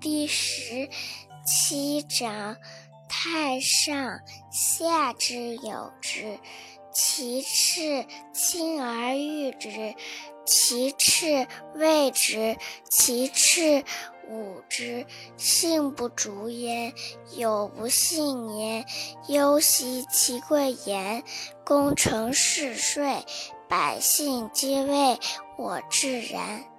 第十七章：太上下之有之，其次亲而誉之，其次畏之，其次侮之。信不足焉，有不信焉。忧兮其贵言，功成事遂，百姓皆谓我自然。